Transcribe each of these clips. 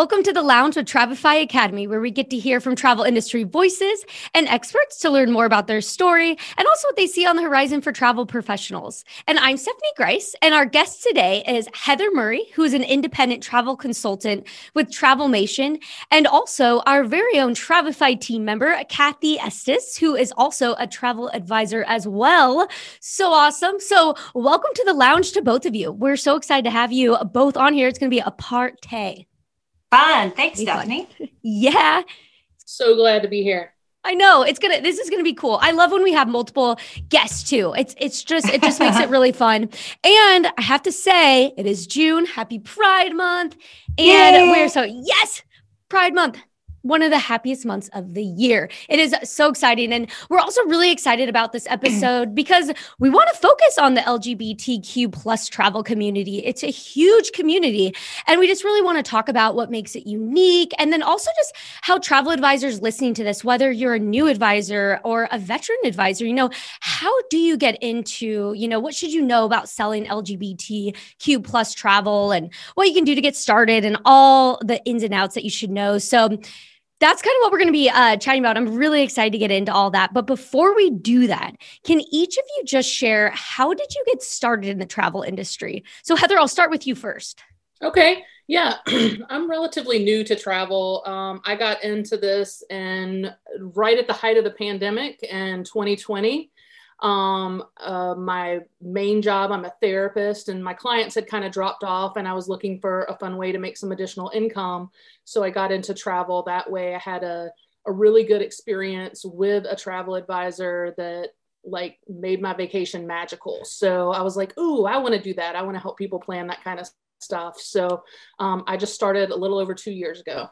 Welcome to the Lounge with Travefy Academy, where we get to hear from travel industry voices and experts to learn more about their story and also what they see on the horizon for travel professionals. And I'm Stephanie Grice, and our guest today is Heather Murray, who is an independent travel consultant with Travelmation, and also our very own Travefy team member, Kathy Estes, who is also a travel advisor as well. So awesome. So, welcome to the Lounge to both of you. We're so excited to have you both on here. It's going to be a party. Fun. Thanks, Stephanie. Yeah. So glad to be here. I know it's gonna. This is gonna be cool. I love when we have multiple guests too. It's it's just it just makes it really fun. And I have to say, it is June. Happy Pride Month, and Yay. we're so yes, Pride Month one of the happiest months of the year. It is so exciting. And we're also really excited about this episode because we want to focus on the LGBTQ plus travel community. It's a huge community. And we just really want to talk about what makes it unique. And then also just how travel advisors listening to this, whether you're a new advisor or a veteran advisor, you know, how do you get into, you know, what should you know about selling LGBTQ plus travel and what you can do to get started and all the ins and outs that you should know. So that's kind of what we're going to be uh, chatting about. I'm really excited to get into all that. But before we do that, can each of you just share how did you get started in the travel industry? So, Heather, I'll start with you first. Okay. Yeah, I'm relatively new to travel. Um, I got into this and right at the height of the pandemic in 2020 um, uh, my main job i'm a therapist and my clients had kind of dropped off and i was looking for a fun way to make some additional income. So i got into travel that way. I had a, a really good experience with a travel advisor that like made my vacation magical. So i was like ooh i want to do that. I want to help people plan that kind of stuff. So um, i just started a little over two years ago.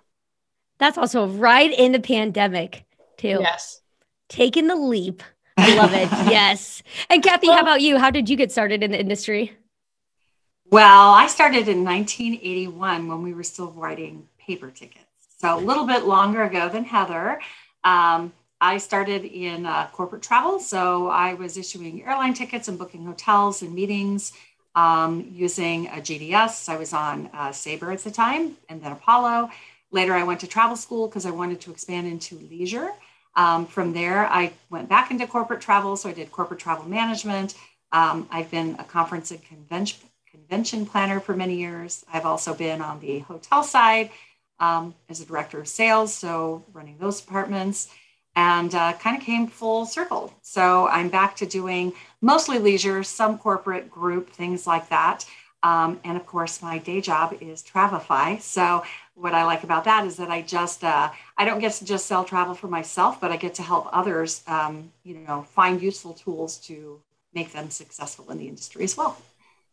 That's also right in the pandemic too. Yes. Taking the leap love it. yes. And Kathy, well, how about you? How did you get started in the industry? Well, I started in 1981 when we were still writing paper tickets. So a little bit longer ago than Heather. Um, I started in uh, corporate travel. So I was issuing airline tickets and booking hotels and meetings um, using a GDS. I was on uh, Sabre at the time and then Apollo. Later, I went to travel school because I wanted to expand into leisure. Um, from there, I went back into corporate travel. So I did corporate travel management. Um, I've been a conference and convention, convention planner for many years. I've also been on the hotel side um, as a director of sales, so running those departments, and uh, kind of came full circle. So I'm back to doing mostly leisure, some corporate group, things like that. Um, and of course, my day job is Travefy. So what I like about that is that I just uh, I don't get to just sell travel for myself, but I get to help others, um, you know, find useful tools to make them successful in the industry as well.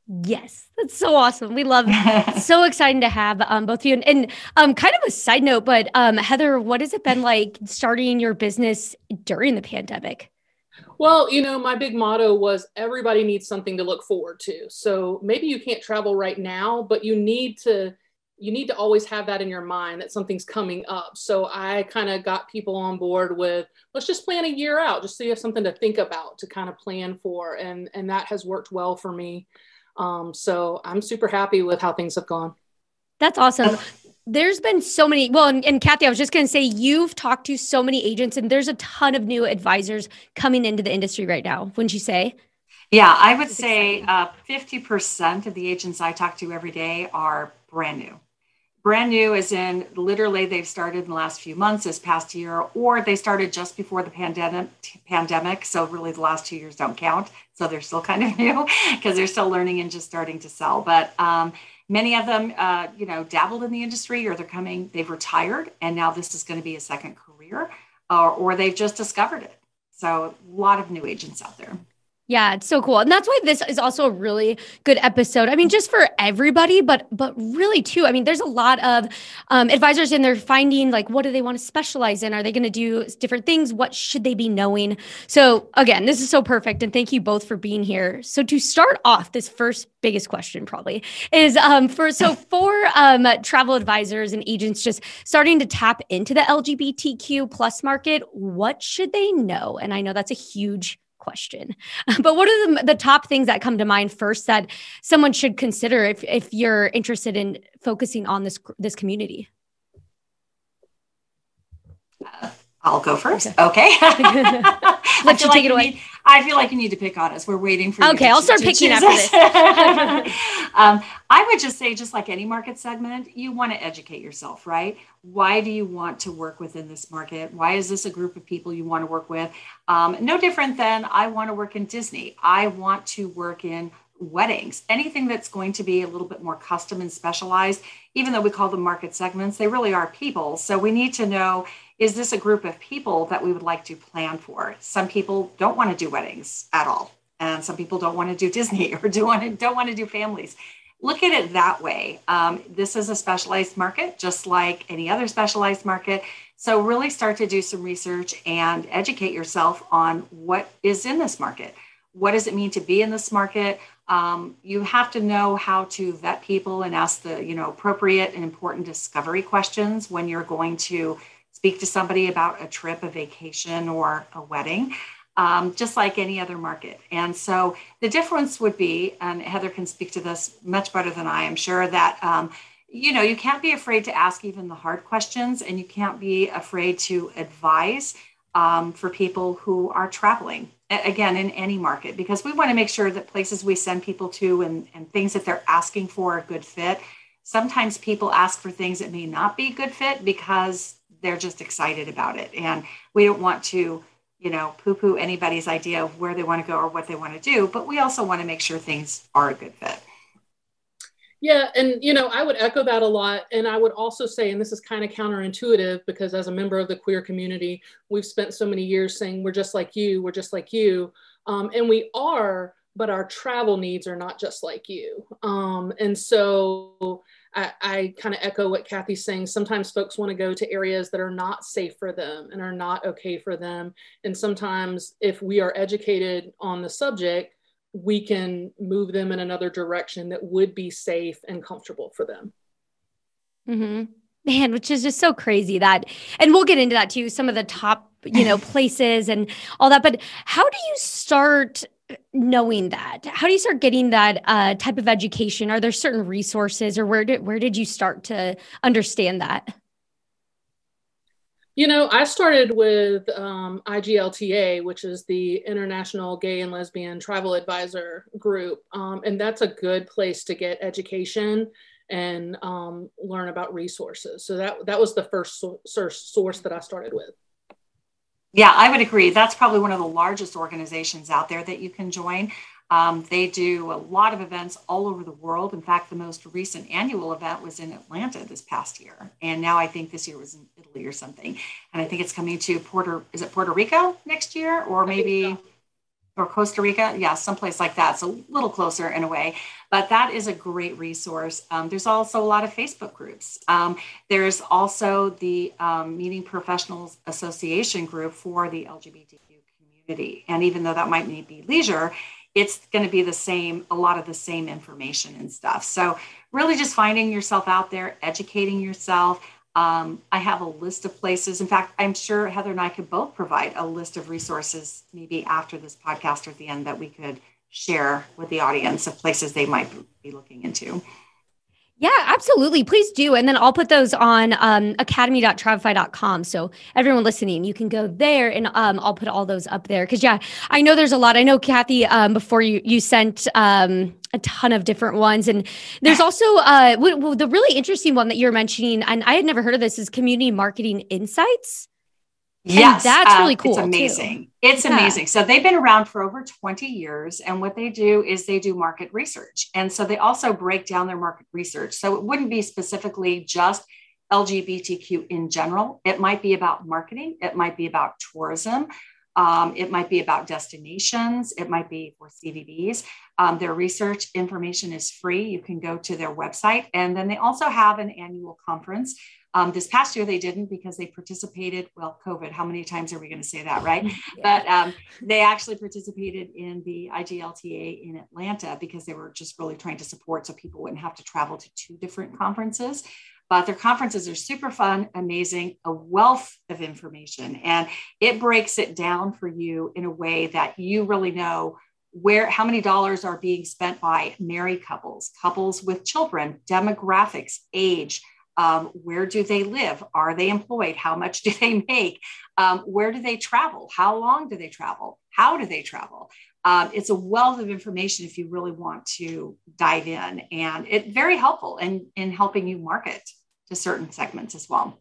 Yes, that's so awesome. We love so exciting to have um, both of you. And, and um, kind of a side note, but um, Heather, what has it been like starting your business during the pandemic? Well, you know, my big motto was everybody needs something to look forward to. So maybe you can't travel right now, but you need to you need to always have that in your mind that something's coming up. So I kind of got people on board with let's just plan a year out, just so you have something to think about to kind of plan for, and and that has worked well for me. Um, so I'm super happy with how things have gone. That's awesome there's been so many well and, and kathy i was just going to say you've talked to so many agents and there's a ton of new advisors coming into the industry right now wouldn't you say yeah i would say uh, 50% of the agents i talk to every day are brand new brand new as in literally they've started in the last few months this past year or they started just before the pandemic pandemic so really the last two years don't count so they're still kind of new because they're still learning and just starting to sell but um, Many of them, uh, you know, dabbled in the industry or they're coming, they've retired and now this is going to be a second career or, or they've just discovered it. So a lot of new agents out there. Yeah, it's so cool. And that's why this is also a really good episode. I mean, just for everybody, but but really too. I mean, there's a lot of um, advisors and they're finding like what do they want to specialize in? Are they going to do different things? What should they be knowing? So again, this is so perfect. And thank you both for being here. So to start off, this first biggest question probably is um, for so for um, travel advisors and agents just starting to tap into the LGBTQ plus market, what should they know? And I know that's a huge question. But what are the, the top things that come to mind first that someone should consider if, if you're interested in focusing on this, this community? Uh, I'll go first. Okay. okay. I, feel like you need, I feel like you need to pick on us. We're waiting for you. Okay, I'll start picking up. this. um, I would just say, just like any market segment, you want to educate yourself, right? Why do you want to work within this market? Why is this a group of people you want to work with? Um, no different than I want to work in Disney. I want to work in weddings, anything that's going to be a little bit more custom and specialized, even though we call them market segments, they really are people. So we need to know is this a group of people that we would like to plan for? Some people don't want to do weddings at all. And some people don't want to do Disney or do want to, don't want to do families. Look at it that way. Um, this is a specialized market, just like any other specialized market. So, really start to do some research and educate yourself on what is in this market. What does it mean to be in this market? Um, you have to know how to vet people and ask the you know appropriate and important discovery questions when you're going to speak to somebody about a trip, a vacation, or a wedding, um, just like any other market. And so the difference would be, and Heather can speak to this much better than I am sure, that um, you know you can't be afraid to ask even the hard questions, and you can't be afraid to advise um, for people who are traveling again in any market because we want to make sure that places we send people to and, and things that they're asking for are good fit sometimes people ask for things that may not be good fit because they're just excited about it and we don't want to you know poo poo anybody's idea of where they want to go or what they want to do but we also want to make sure things are a good fit yeah, and you know, I would echo that a lot. And I would also say, and this is kind of counterintuitive because as a member of the queer community, we've spent so many years saying we're just like you, we're just like you. Um, and we are, but our travel needs are not just like you. Um, and so I, I kind of echo what Kathy's saying. Sometimes folks want to go to areas that are not safe for them and are not okay for them. And sometimes, if we are educated on the subject, we can move them in another direction that would be safe and comfortable for them. Mm-hmm. Man, which is just so crazy that, and we'll get into that too, some of the top, you know, places and all that. But how do you start knowing that? How do you start getting that uh, type of education? Are there certain resources or where did, where did you start to understand that? You know, I started with um, IGLTA, which is the International Gay and Lesbian Travel Advisor Group. Um, and that's a good place to get education and um, learn about resources. So that, that was the first so- source that I started with. Yeah, I would agree. That's probably one of the largest organizations out there that you can join. Um, they do a lot of events all over the world. In fact, the most recent annual event was in Atlanta this past year, and now I think this year was in Italy or something. And I think it's coming to Puerto. Is it Puerto Rico next year, or maybe? Or Costa Rica, yeah, someplace like that. So a little closer in a way, but that is a great resource. Um, there's also a lot of Facebook groups. Um, there's also the um, Meeting Professionals Association group for the LGBTQ community. And even though that might be leisure, it's going to be the same, a lot of the same information and stuff. So, really just finding yourself out there, educating yourself. Um, I have a list of places. In fact, I'm sure Heather and I could both provide a list of resources maybe after this podcast or at the end that we could share with the audience of places they might be looking into. Yeah, absolutely. Please do. And then I'll put those on um, academy.travefy.com. So everyone listening, you can go there and um, I'll put all those up there. Cause yeah, I know there's a lot. I know Kathy, um, before you, you sent um, a ton of different ones. And there's also uh, w- w- the really interesting one that you're mentioning. And I had never heard of this is community marketing insights. Yes, and that's uh, really cool. It's amazing. Too. It's yeah. amazing. So they've been around for over 20 years. And what they do is they do market research. And so they also break down their market research. So it wouldn't be specifically just LGBTQ in general. It might be about marketing, it might be about tourism. Um, it might be about destinations. It might be for CVBs. Um, their research information is free. You can go to their website. And then they also have an annual conference um, this past year they didn't because they participated. Well, COVID. How many times are we going to say that, right? Yeah. But um, they actually participated in the IGLTA in Atlanta because they were just really trying to support so people wouldn't have to travel to two different conferences. But their conferences are super fun, amazing, a wealth of information, and it breaks it down for you in a way that you really know where how many dollars are being spent by married couples, couples with children, demographics, age Um, where do they live? Are they employed? How much do they make? Um, where do they travel? How long do they travel? How do they travel? Um, it's a wealth of information if you really want to dive in, and it's very helpful in, in helping you market to certain segments as well.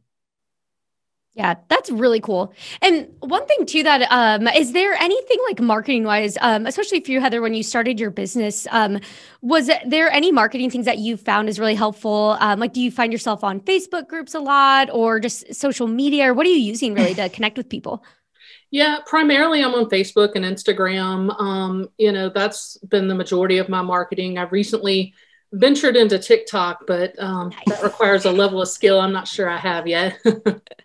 Yeah, that's really cool. And one thing too that um is there anything like marketing wise, um, especially for you, Heather, when you started your business, um, was there any marketing things that you found is really helpful? Um, like do you find yourself on Facebook groups a lot or just social media or what are you using really to connect with people? Yeah, primarily I'm on Facebook and Instagram. Um, you know, that's been the majority of my marketing. I've recently ventured into TikTok, but um, nice. that requires a level of skill I'm not sure I have yet.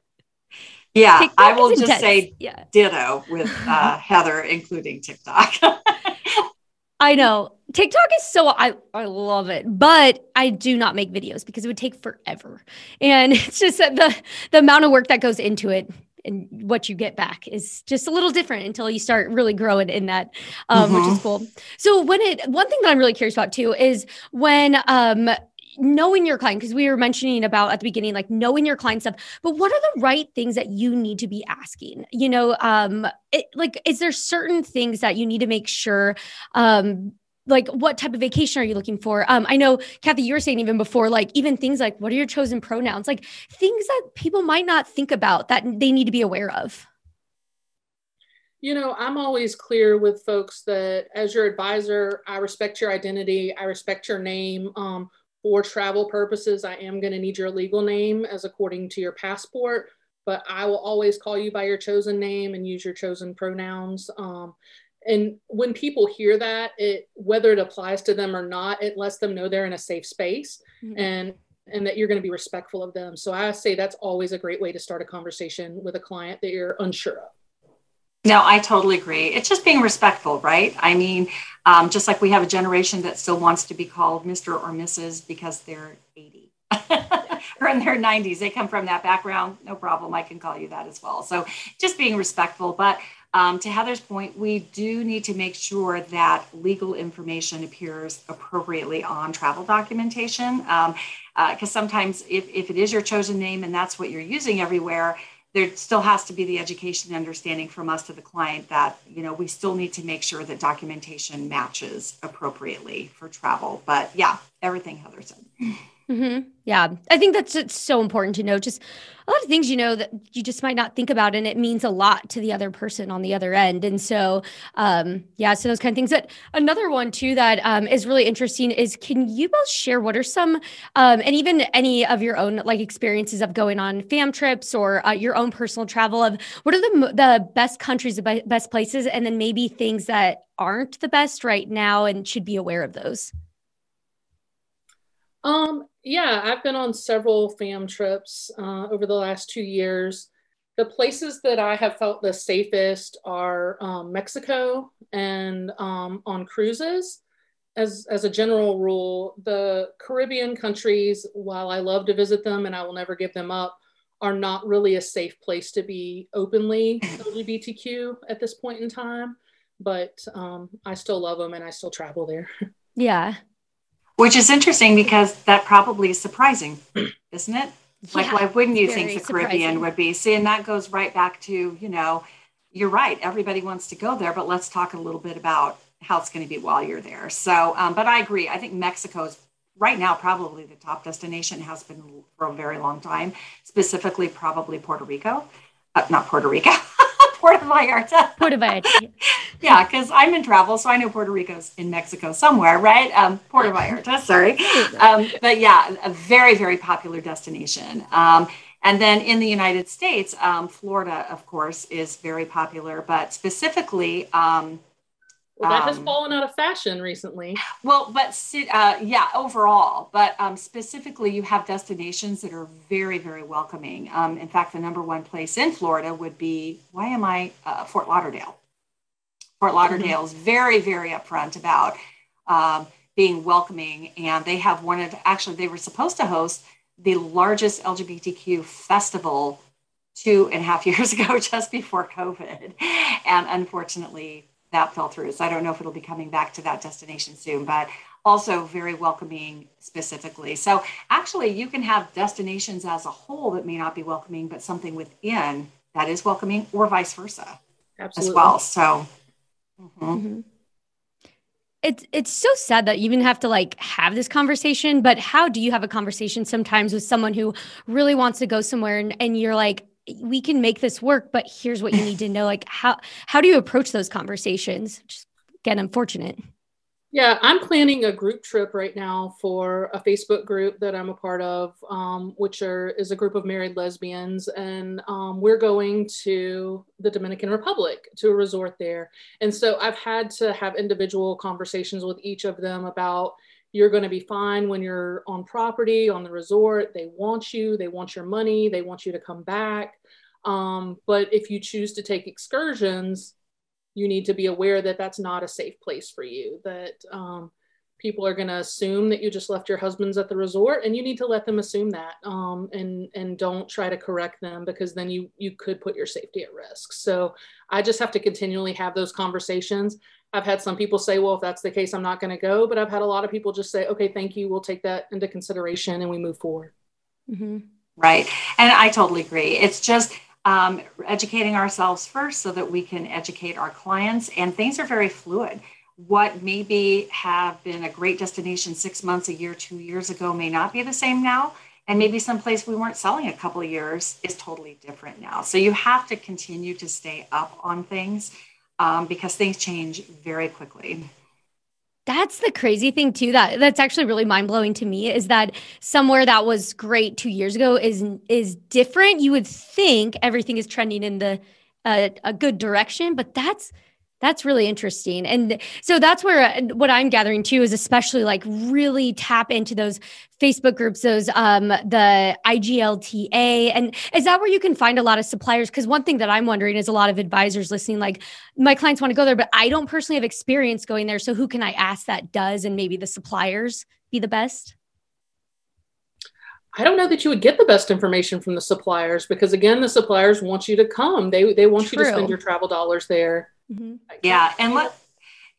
Yeah, TikTok I will just intense. say yeah. ditto with uh, Heather, including TikTok. I know TikTok is so I I love it, but I do not make videos because it would take forever, and it's just that the the amount of work that goes into it and what you get back is just a little different until you start really growing in that, um, mm-hmm. which is mm-hmm. cool. So when it one thing that I'm really curious about too is when um knowing your client because we were mentioning about at the beginning like knowing your client stuff but what are the right things that you need to be asking? You know um it, like is there certain things that you need to make sure um like what type of vacation are you looking for? Um i know kathy you were saying even before like even things like what are your chosen pronouns? Like things that people might not think about that they need to be aware of. You know, I'm always clear with folks that as your advisor, I respect your identity, I respect your name. Um, for travel purposes, I am going to need your legal name as according to your passport, but I will always call you by your chosen name and use your chosen pronouns. Um, and when people hear that, it whether it applies to them or not, it lets them know they're in a safe space mm-hmm. and and that you're going to be respectful of them. So I say that's always a great way to start a conversation with a client that you're unsure of. No, I totally agree. It's just being respectful, right? I mean, um, just like we have a generation that still wants to be called Mr. or Mrs. because they're 80 or in their 90s. They come from that background. No problem. I can call you that as well. So just being respectful. But um, to Heather's point, we do need to make sure that legal information appears appropriately on travel documentation. Because um, uh, sometimes, if, if it is your chosen name and that's what you're using everywhere, there still has to be the education and understanding from us to the client that you know we still need to make sure that documentation matches appropriately for travel. But yeah everything heather said. Mm-hmm. yeah. I think that's just so important to know. Just a lot of things you know that you just might not think about and it means a lot to the other person on the other end. And so um yeah so those kind of things. That another one too that um, is really interesting is can you both share what are some um, and even any of your own like experiences of going on fam trips or uh, your own personal travel of what are the the best countries the best places and then maybe things that aren't the best right now and should be aware of those um, yeah, I've been on several fam trips uh, over the last two years. The places that I have felt the safest are um, Mexico and um, on cruises. As, as a general rule, the Caribbean countries, while I love to visit them and I will never give them up, are not really a safe place to be openly LGBTQ at this point in time. But um, I still love them and I still travel there. Yeah. Which is interesting because that probably is surprising, isn't it? Like, yeah, why wouldn't you think the Caribbean would be? See, and that goes right back to, you know, you're right. Everybody wants to go there, but let's talk a little bit about how it's going to be while you're there. So, um, but I agree. I think Mexico is right now probably the top destination has been for a very long time, specifically probably Puerto Rico, uh, not Puerto Rico. Puerto Vallarta. Puerto Vallarta. yeah, because I'm in travel, so I know Puerto Rico's in Mexico somewhere, right? Um, Puerto Vallarta, sorry. Um, but yeah, a very, very popular destination. Um, and then in the United States, um, Florida, of course, is very popular, but specifically, um, well, that um, has fallen out of fashion recently. Well, but uh, yeah, overall, but um, specifically, you have destinations that are very, very welcoming. Um, in fact, the number one place in Florida would be why am I uh, Fort Lauderdale? Fort Lauderdale is mm-hmm. very, very upfront about um, being welcoming, and they have one of actually they were supposed to host the largest LGBTQ festival two and a half years ago, just before COVID, and unfortunately that fell through. So I don't know if it'll be coming back to that destination soon, but also very welcoming specifically. So actually, you can have destinations as a whole that may not be welcoming, but something within that is welcoming, or vice versa Absolutely. as well. So. Mm-hmm. Mm-hmm. It's it's so sad that you even have to like have this conversation, but how do you have a conversation sometimes with someone who really wants to go somewhere and, and you're like, we can make this work, but here's what you need to know. Like how how do you approach those conversations? Just again, unfortunate. Yeah, I'm planning a group trip right now for a Facebook group that I'm a part of, um, which are, is a group of married lesbians. And um, we're going to the Dominican Republic to a resort there. And so I've had to have individual conversations with each of them about you're going to be fine when you're on property, on the resort. They want you, they want your money, they want you to come back. Um, but if you choose to take excursions, you need to be aware that that's not a safe place for you, that um, people are going to assume that you just left your husbands at the resort and you need to let them assume that um, and and don't try to correct them because then you you could put your safety at risk. So i just have to continually have those conversations. I've had some people say well if that's the case i'm not going to go but i've had a lot of people just say okay thank you we'll take that into consideration and we move forward. Mm-hmm. right. And i totally agree. It's just um, educating ourselves first so that we can educate our clients. And things are very fluid. What maybe have been a great destination six months, a year, two years ago may not be the same now. And maybe someplace we weren't selling a couple of years is totally different now. So you have to continue to stay up on things um, because things change very quickly. That's the crazy thing too. That that's actually really mind blowing to me is that somewhere that was great two years ago is is different. You would think everything is trending in the uh, a good direction, but that's that's really interesting. And so that's where uh, what I'm gathering too is especially like really tap into those Facebook groups, those um the IGLTA. And is that where you can find a lot of suppliers? Because one thing that I'm wondering is a lot of advisors listening, like my clients want to go there, but I don't personally have experience going there. So who can I ask that does and maybe the suppliers be the best? I don't know that you would get the best information from the suppliers because again, the suppliers want you to come. They they want True. you to spend your travel dollars there. Mm-hmm. Yeah, and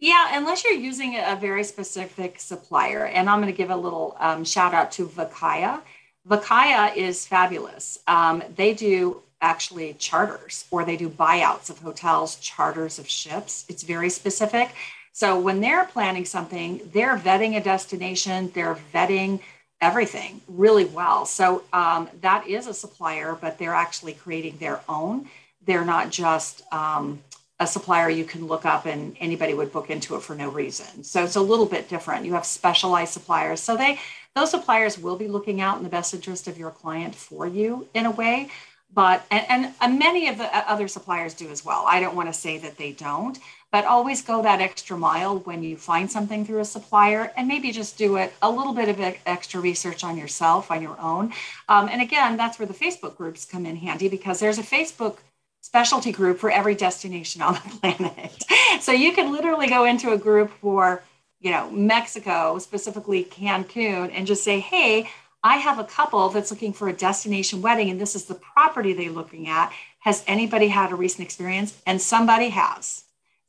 yeah, unless you're using a very specific supplier, and I'm going to give a little um, shout out to Vacaya. Vacaya is fabulous. Um, they do actually charters or they do buyouts of hotels, charters of ships. It's very specific. So when they're planning something, they're vetting a destination, they're vetting everything really well. So um, that is a supplier, but they're actually creating their own. They're not just um, a supplier you can look up and anybody would book into it for no reason. So it's a little bit different. You have specialized suppliers. So they those suppliers will be looking out in the best interest of your client for you in a way. But and, and many of the other suppliers do as well. I don't want to say that they don't, but always go that extra mile when you find something through a supplier and maybe just do it a little bit of extra research on yourself on your own um, and again that's where the facebook groups come in handy because there's a facebook specialty group for every destination on the planet. so you can literally go into a group for, you know, Mexico, specifically Cancun, and just say, hey, I have a couple that's looking for a destination wedding, and this is the property they're looking at. Has anybody had a recent experience? And somebody has.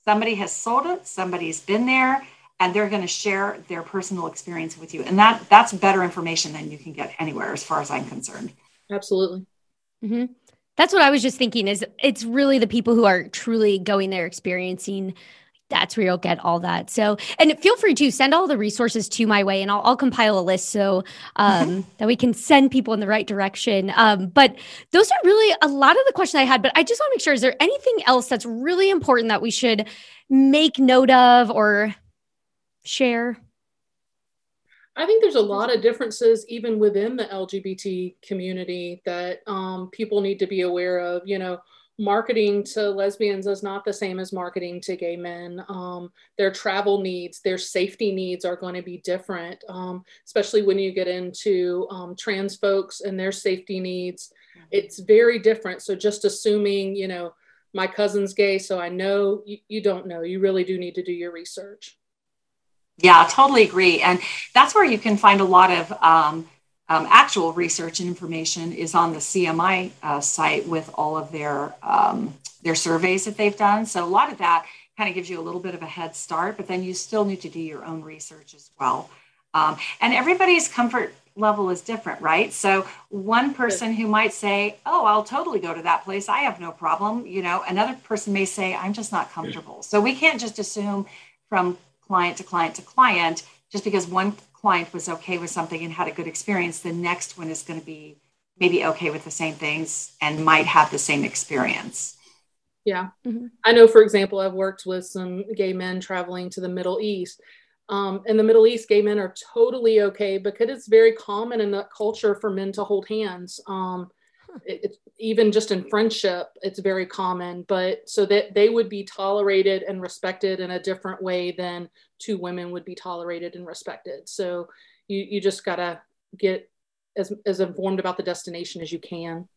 Somebody has sold it, somebody's been there, and they're going to share their personal experience with you. And that that's better information than you can get anywhere, as far as I'm concerned. Absolutely. Mm-hmm. That's what I was just thinking is it's really the people who are truly going there experiencing that's where you'll get all that. So, and feel free to send all the resources to my way, and I'll, I'll compile a list so um, that we can send people in the right direction. Um, but those are really a lot of the questions I had. But I just want to make sure: is there anything else that's really important that we should make note of or share? I think there's a lot of differences even within the LGBT community that um, people need to be aware of. You know, marketing to lesbians is not the same as marketing to gay men. Um, their travel needs, their safety needs are going to be different, um, especially when you get into um, trans folks and their safety needs. Mm-hmm. It's very different. So just assuming, you know, my cousin's gay, so I know you, you don't know. You really do need to do your research. Yeah, totally agree. And that's where you can find a lot of um, um, actual research and information is on the CMI uh, site with all of their um, their surveys that they've done. So a lot of that kind of gives you a little bit of a head start, but then you still need to do your own research as well. Um, and everybody's comfort level is different, right? So one person who might say, "Oh, I'll totally go to that place. I have no problem," you know, another person may say, "I'm just not comfortable." So we can't just assume from client to client to client just because one client was okay with something and had a good experience, the next one is going to be maybe okay with the same things and might have the same experience. Yeah. Mm-hmm. I know, for example, I've worked with some gay men traveling to the Middle East um, in the Middle East, gay men are totally okay because it's very common in that culture for men to hold hands. Um, it, even just in friendship, it's very common. But so that they would be tolerated and respected in a different way than two women would be tolerated and respected. So you you just gotta get as as informed about the destination as you can.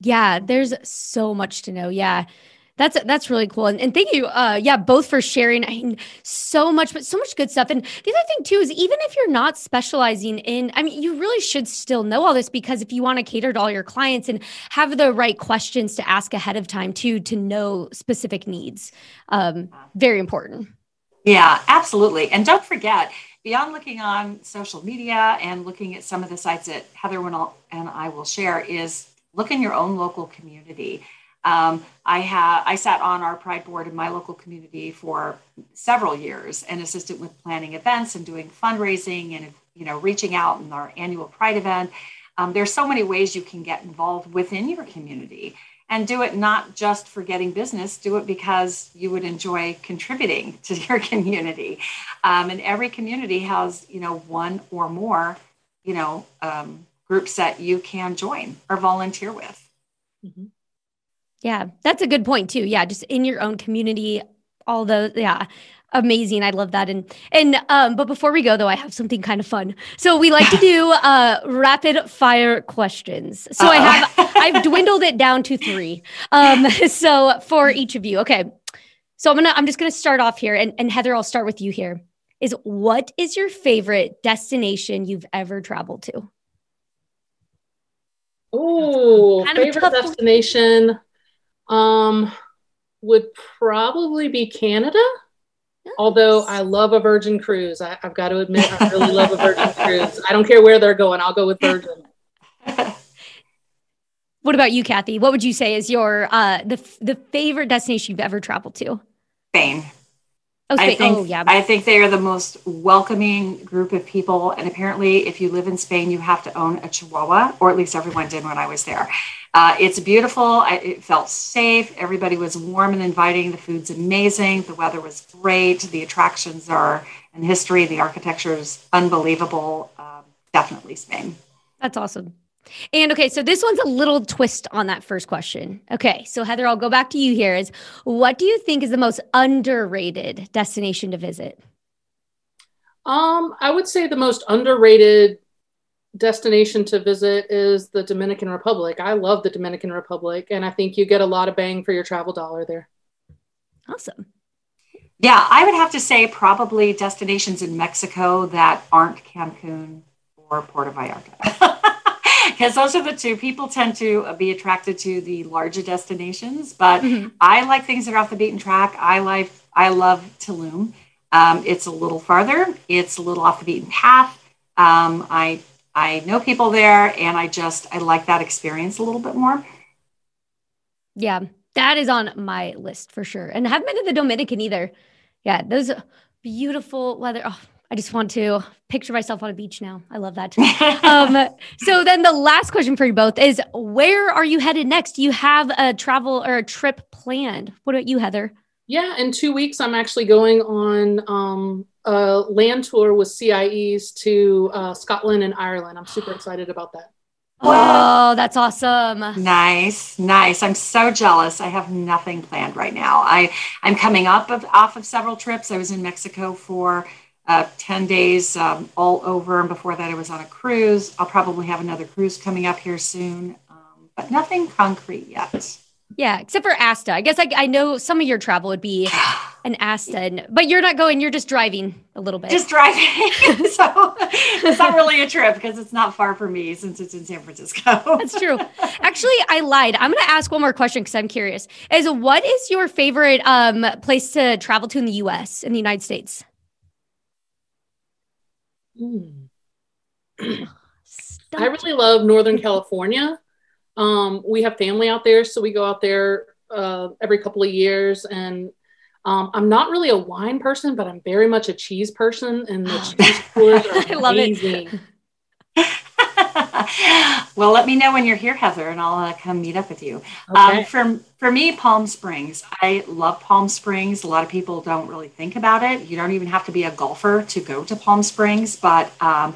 Yeah, there's so much to know. Yeah. That's that's really cool, and, and thank you, uh, yeah, both for sharing. I mean, so much, but so much good stuff. And the other thing too is, even if you're not specializing in, I mean, you really should still know all this because if you want to cater to all your clients and have the right questions to ask ahead of time too, to know specific needs, um, very important. Yeah, absolutely, and don't forget beyond looking on social media and looking at some of the sites that Heather and I will share is look in your own local community um, I have I sat on our Pride board in my local community for several years and assisted with planning events and doing fundraising and you know reaching out in our annual Pride event. Um, there's so many ways you can get involved within your community and do it not just for getting business do it because you would enjoy contributing to your community um, and every community has you know one or more you know um, groups that you can join or volunteer with mm-hmm. Yeah, that's a good point too. Yeah, just in your own community, all the yeah, amazing. I love that. And and um, but before we go though, I have something kind of fun. So we like to do uh rapid fire questions. So Uh-oh. I have I've dwindled it down to three. Um, so for each of you, okay. So I'm gonna I'm just gonna start off here, and and Heather, I'll start with you here. Is what is your favorite destination you've ever traveled to? Oh, favorite destination um, would probably be Canada. Yes. Although I love a Virgin cruise, I, have got to admit I really love a Virgin cruise. I don't care where they're going, I'll go with Virgin. what about you, Kathy? What would you say is your uh, the the favorite destination you've ever traveled to? Spain. Oh, I think, oh, yeah. I think they are the most welcoming group of people. And apparently, if you live in Spain, you have to own a Chihuahua, or at least everyone did when I was there. Uh, it's beautiful. I, it felt safe. Everybody was warm and inviting. The food's amazing. The weather was great. The attractions are, and history, the architecture is unbelievable. Um, definitely Spain. That's awesome. And okay, so this one's a little twist on that first question. Okay, so Heather, I'll go back to you here. Is what do you think is the most underrated destination to visit? Um, I would say the most underrated destination to visit is the Dominican Republic. I love the Dominican Republic, and I think you get a lot of bang for your travel dollar there. Awesome. Yeah, I would have to say probably destinations in Mexico that aren't Cancun or Puerto Vallarta. because those are the two people tend to be attracted to the larger destinations. But mm-hmm. I like things that are off the beaten track. I like I love Tulum. Um, it's a little farther. It's a little off the beaten path. Um, I I know people there, and I just I like that experience a little bit more. Yeah, that is on my list for sure, and I haven't been to the Dominican either. Yeah, those beautiful weather. Oh, I just want to picture myself on a beach now. I love that. um, so then the last question for you both is where are you headed next? Do you have a travel or a trip planned? What about you, Heather? Yeah, in two weeks, I'm actually going on um, a land tour with CIEs to uh, Scotland and Ireland. I'm super excited about that. Oh, that's awesome. Nice, nice. I'm so jealous. I have nothing planned right now. I, I'm coming up of, off of several trips. I was in Mexico for uh, 10 days um, all over. And before that, I was on a cruise. I'll probably have another cruise coming up here soon, um, but nothing concrete yet. Yeah, except for ASTA. I guess I, I know some of your travel would be, an Aston, but you're not going. You're just driving a little bit. Just driving. so it's not really a trip because it's not far for me since it's in San Francisco. That's true. Actually, I lied. I'm going to ask one more question because I'm curious. Is what is your favorite um, place to travel to in the U.S. in the United States? Mm. I really love Northern California. Um, we have family out there, so we go out there uh, every couple of years. And um, I'm not really a wine person, but I'm very much a cheese person, and the cheese tours are I love amazing. It. well, let me know when you're here, Heather, and I'll uh, come meet up with you. Okay. Um, for, for me, Palm Springs, I love Palm Springs. A lot of people don't really think about it. You don't even have to be a golfer to go to Palm Springs, but um,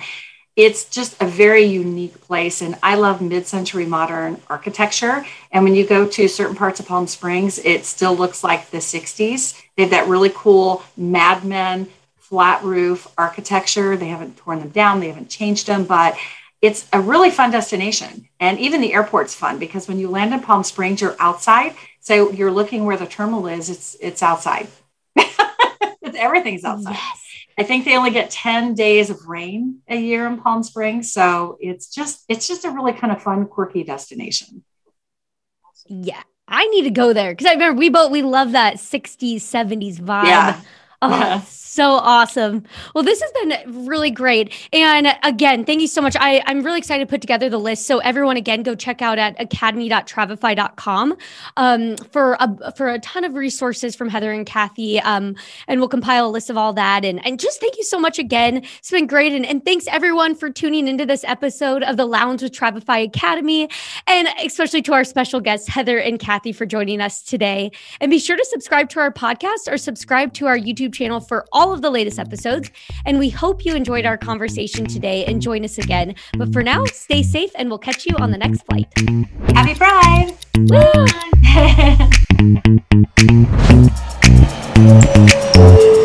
it's just a very unique place. And I love mid century modern architecture. And when you go to certain parts of Palm Springs, it still looks like the 60s. They have that really cool Mad Men flat roof architecture. They haven't torn them down, they haven't changed them, but it's a really fun destination. And even the airport's fun because when you land in Palm Springs, you're outside. So you're looking where the terminal is, it's it's outside. everything's outside. Yes. I think they only get 10 days of rain a year in Palm Springs. So it's just it's just a really kind of fun, quirky destination. Yeah. I need to go there because I remember we both we love that 60s, 70s vibe. Yeah. Oh, yeah. So awesome. Well, this has been really great. And again, thank you so much. I, I'm really excited to put together the list. So everyone, again, go check out at academy.travefy.com um, for, a, for a ton of resources from Heather and Kathy. Um, and we'll compile a list of all that. And, and just thank you so much again. It's been great. And, and thanks everyone for tuning into this episode of the Lounge with Travefy Academy. And especially to our special guests, Heather and Kathy, for joining us today. And be sure to subscribe to our podcast or subscribe to our YouTube channel for all all of the latest episodes. And we hope you enjoyed our conversation today and join us again. But for now, stay safe and we'll catch you on the next flight. Happy Pride! Woo!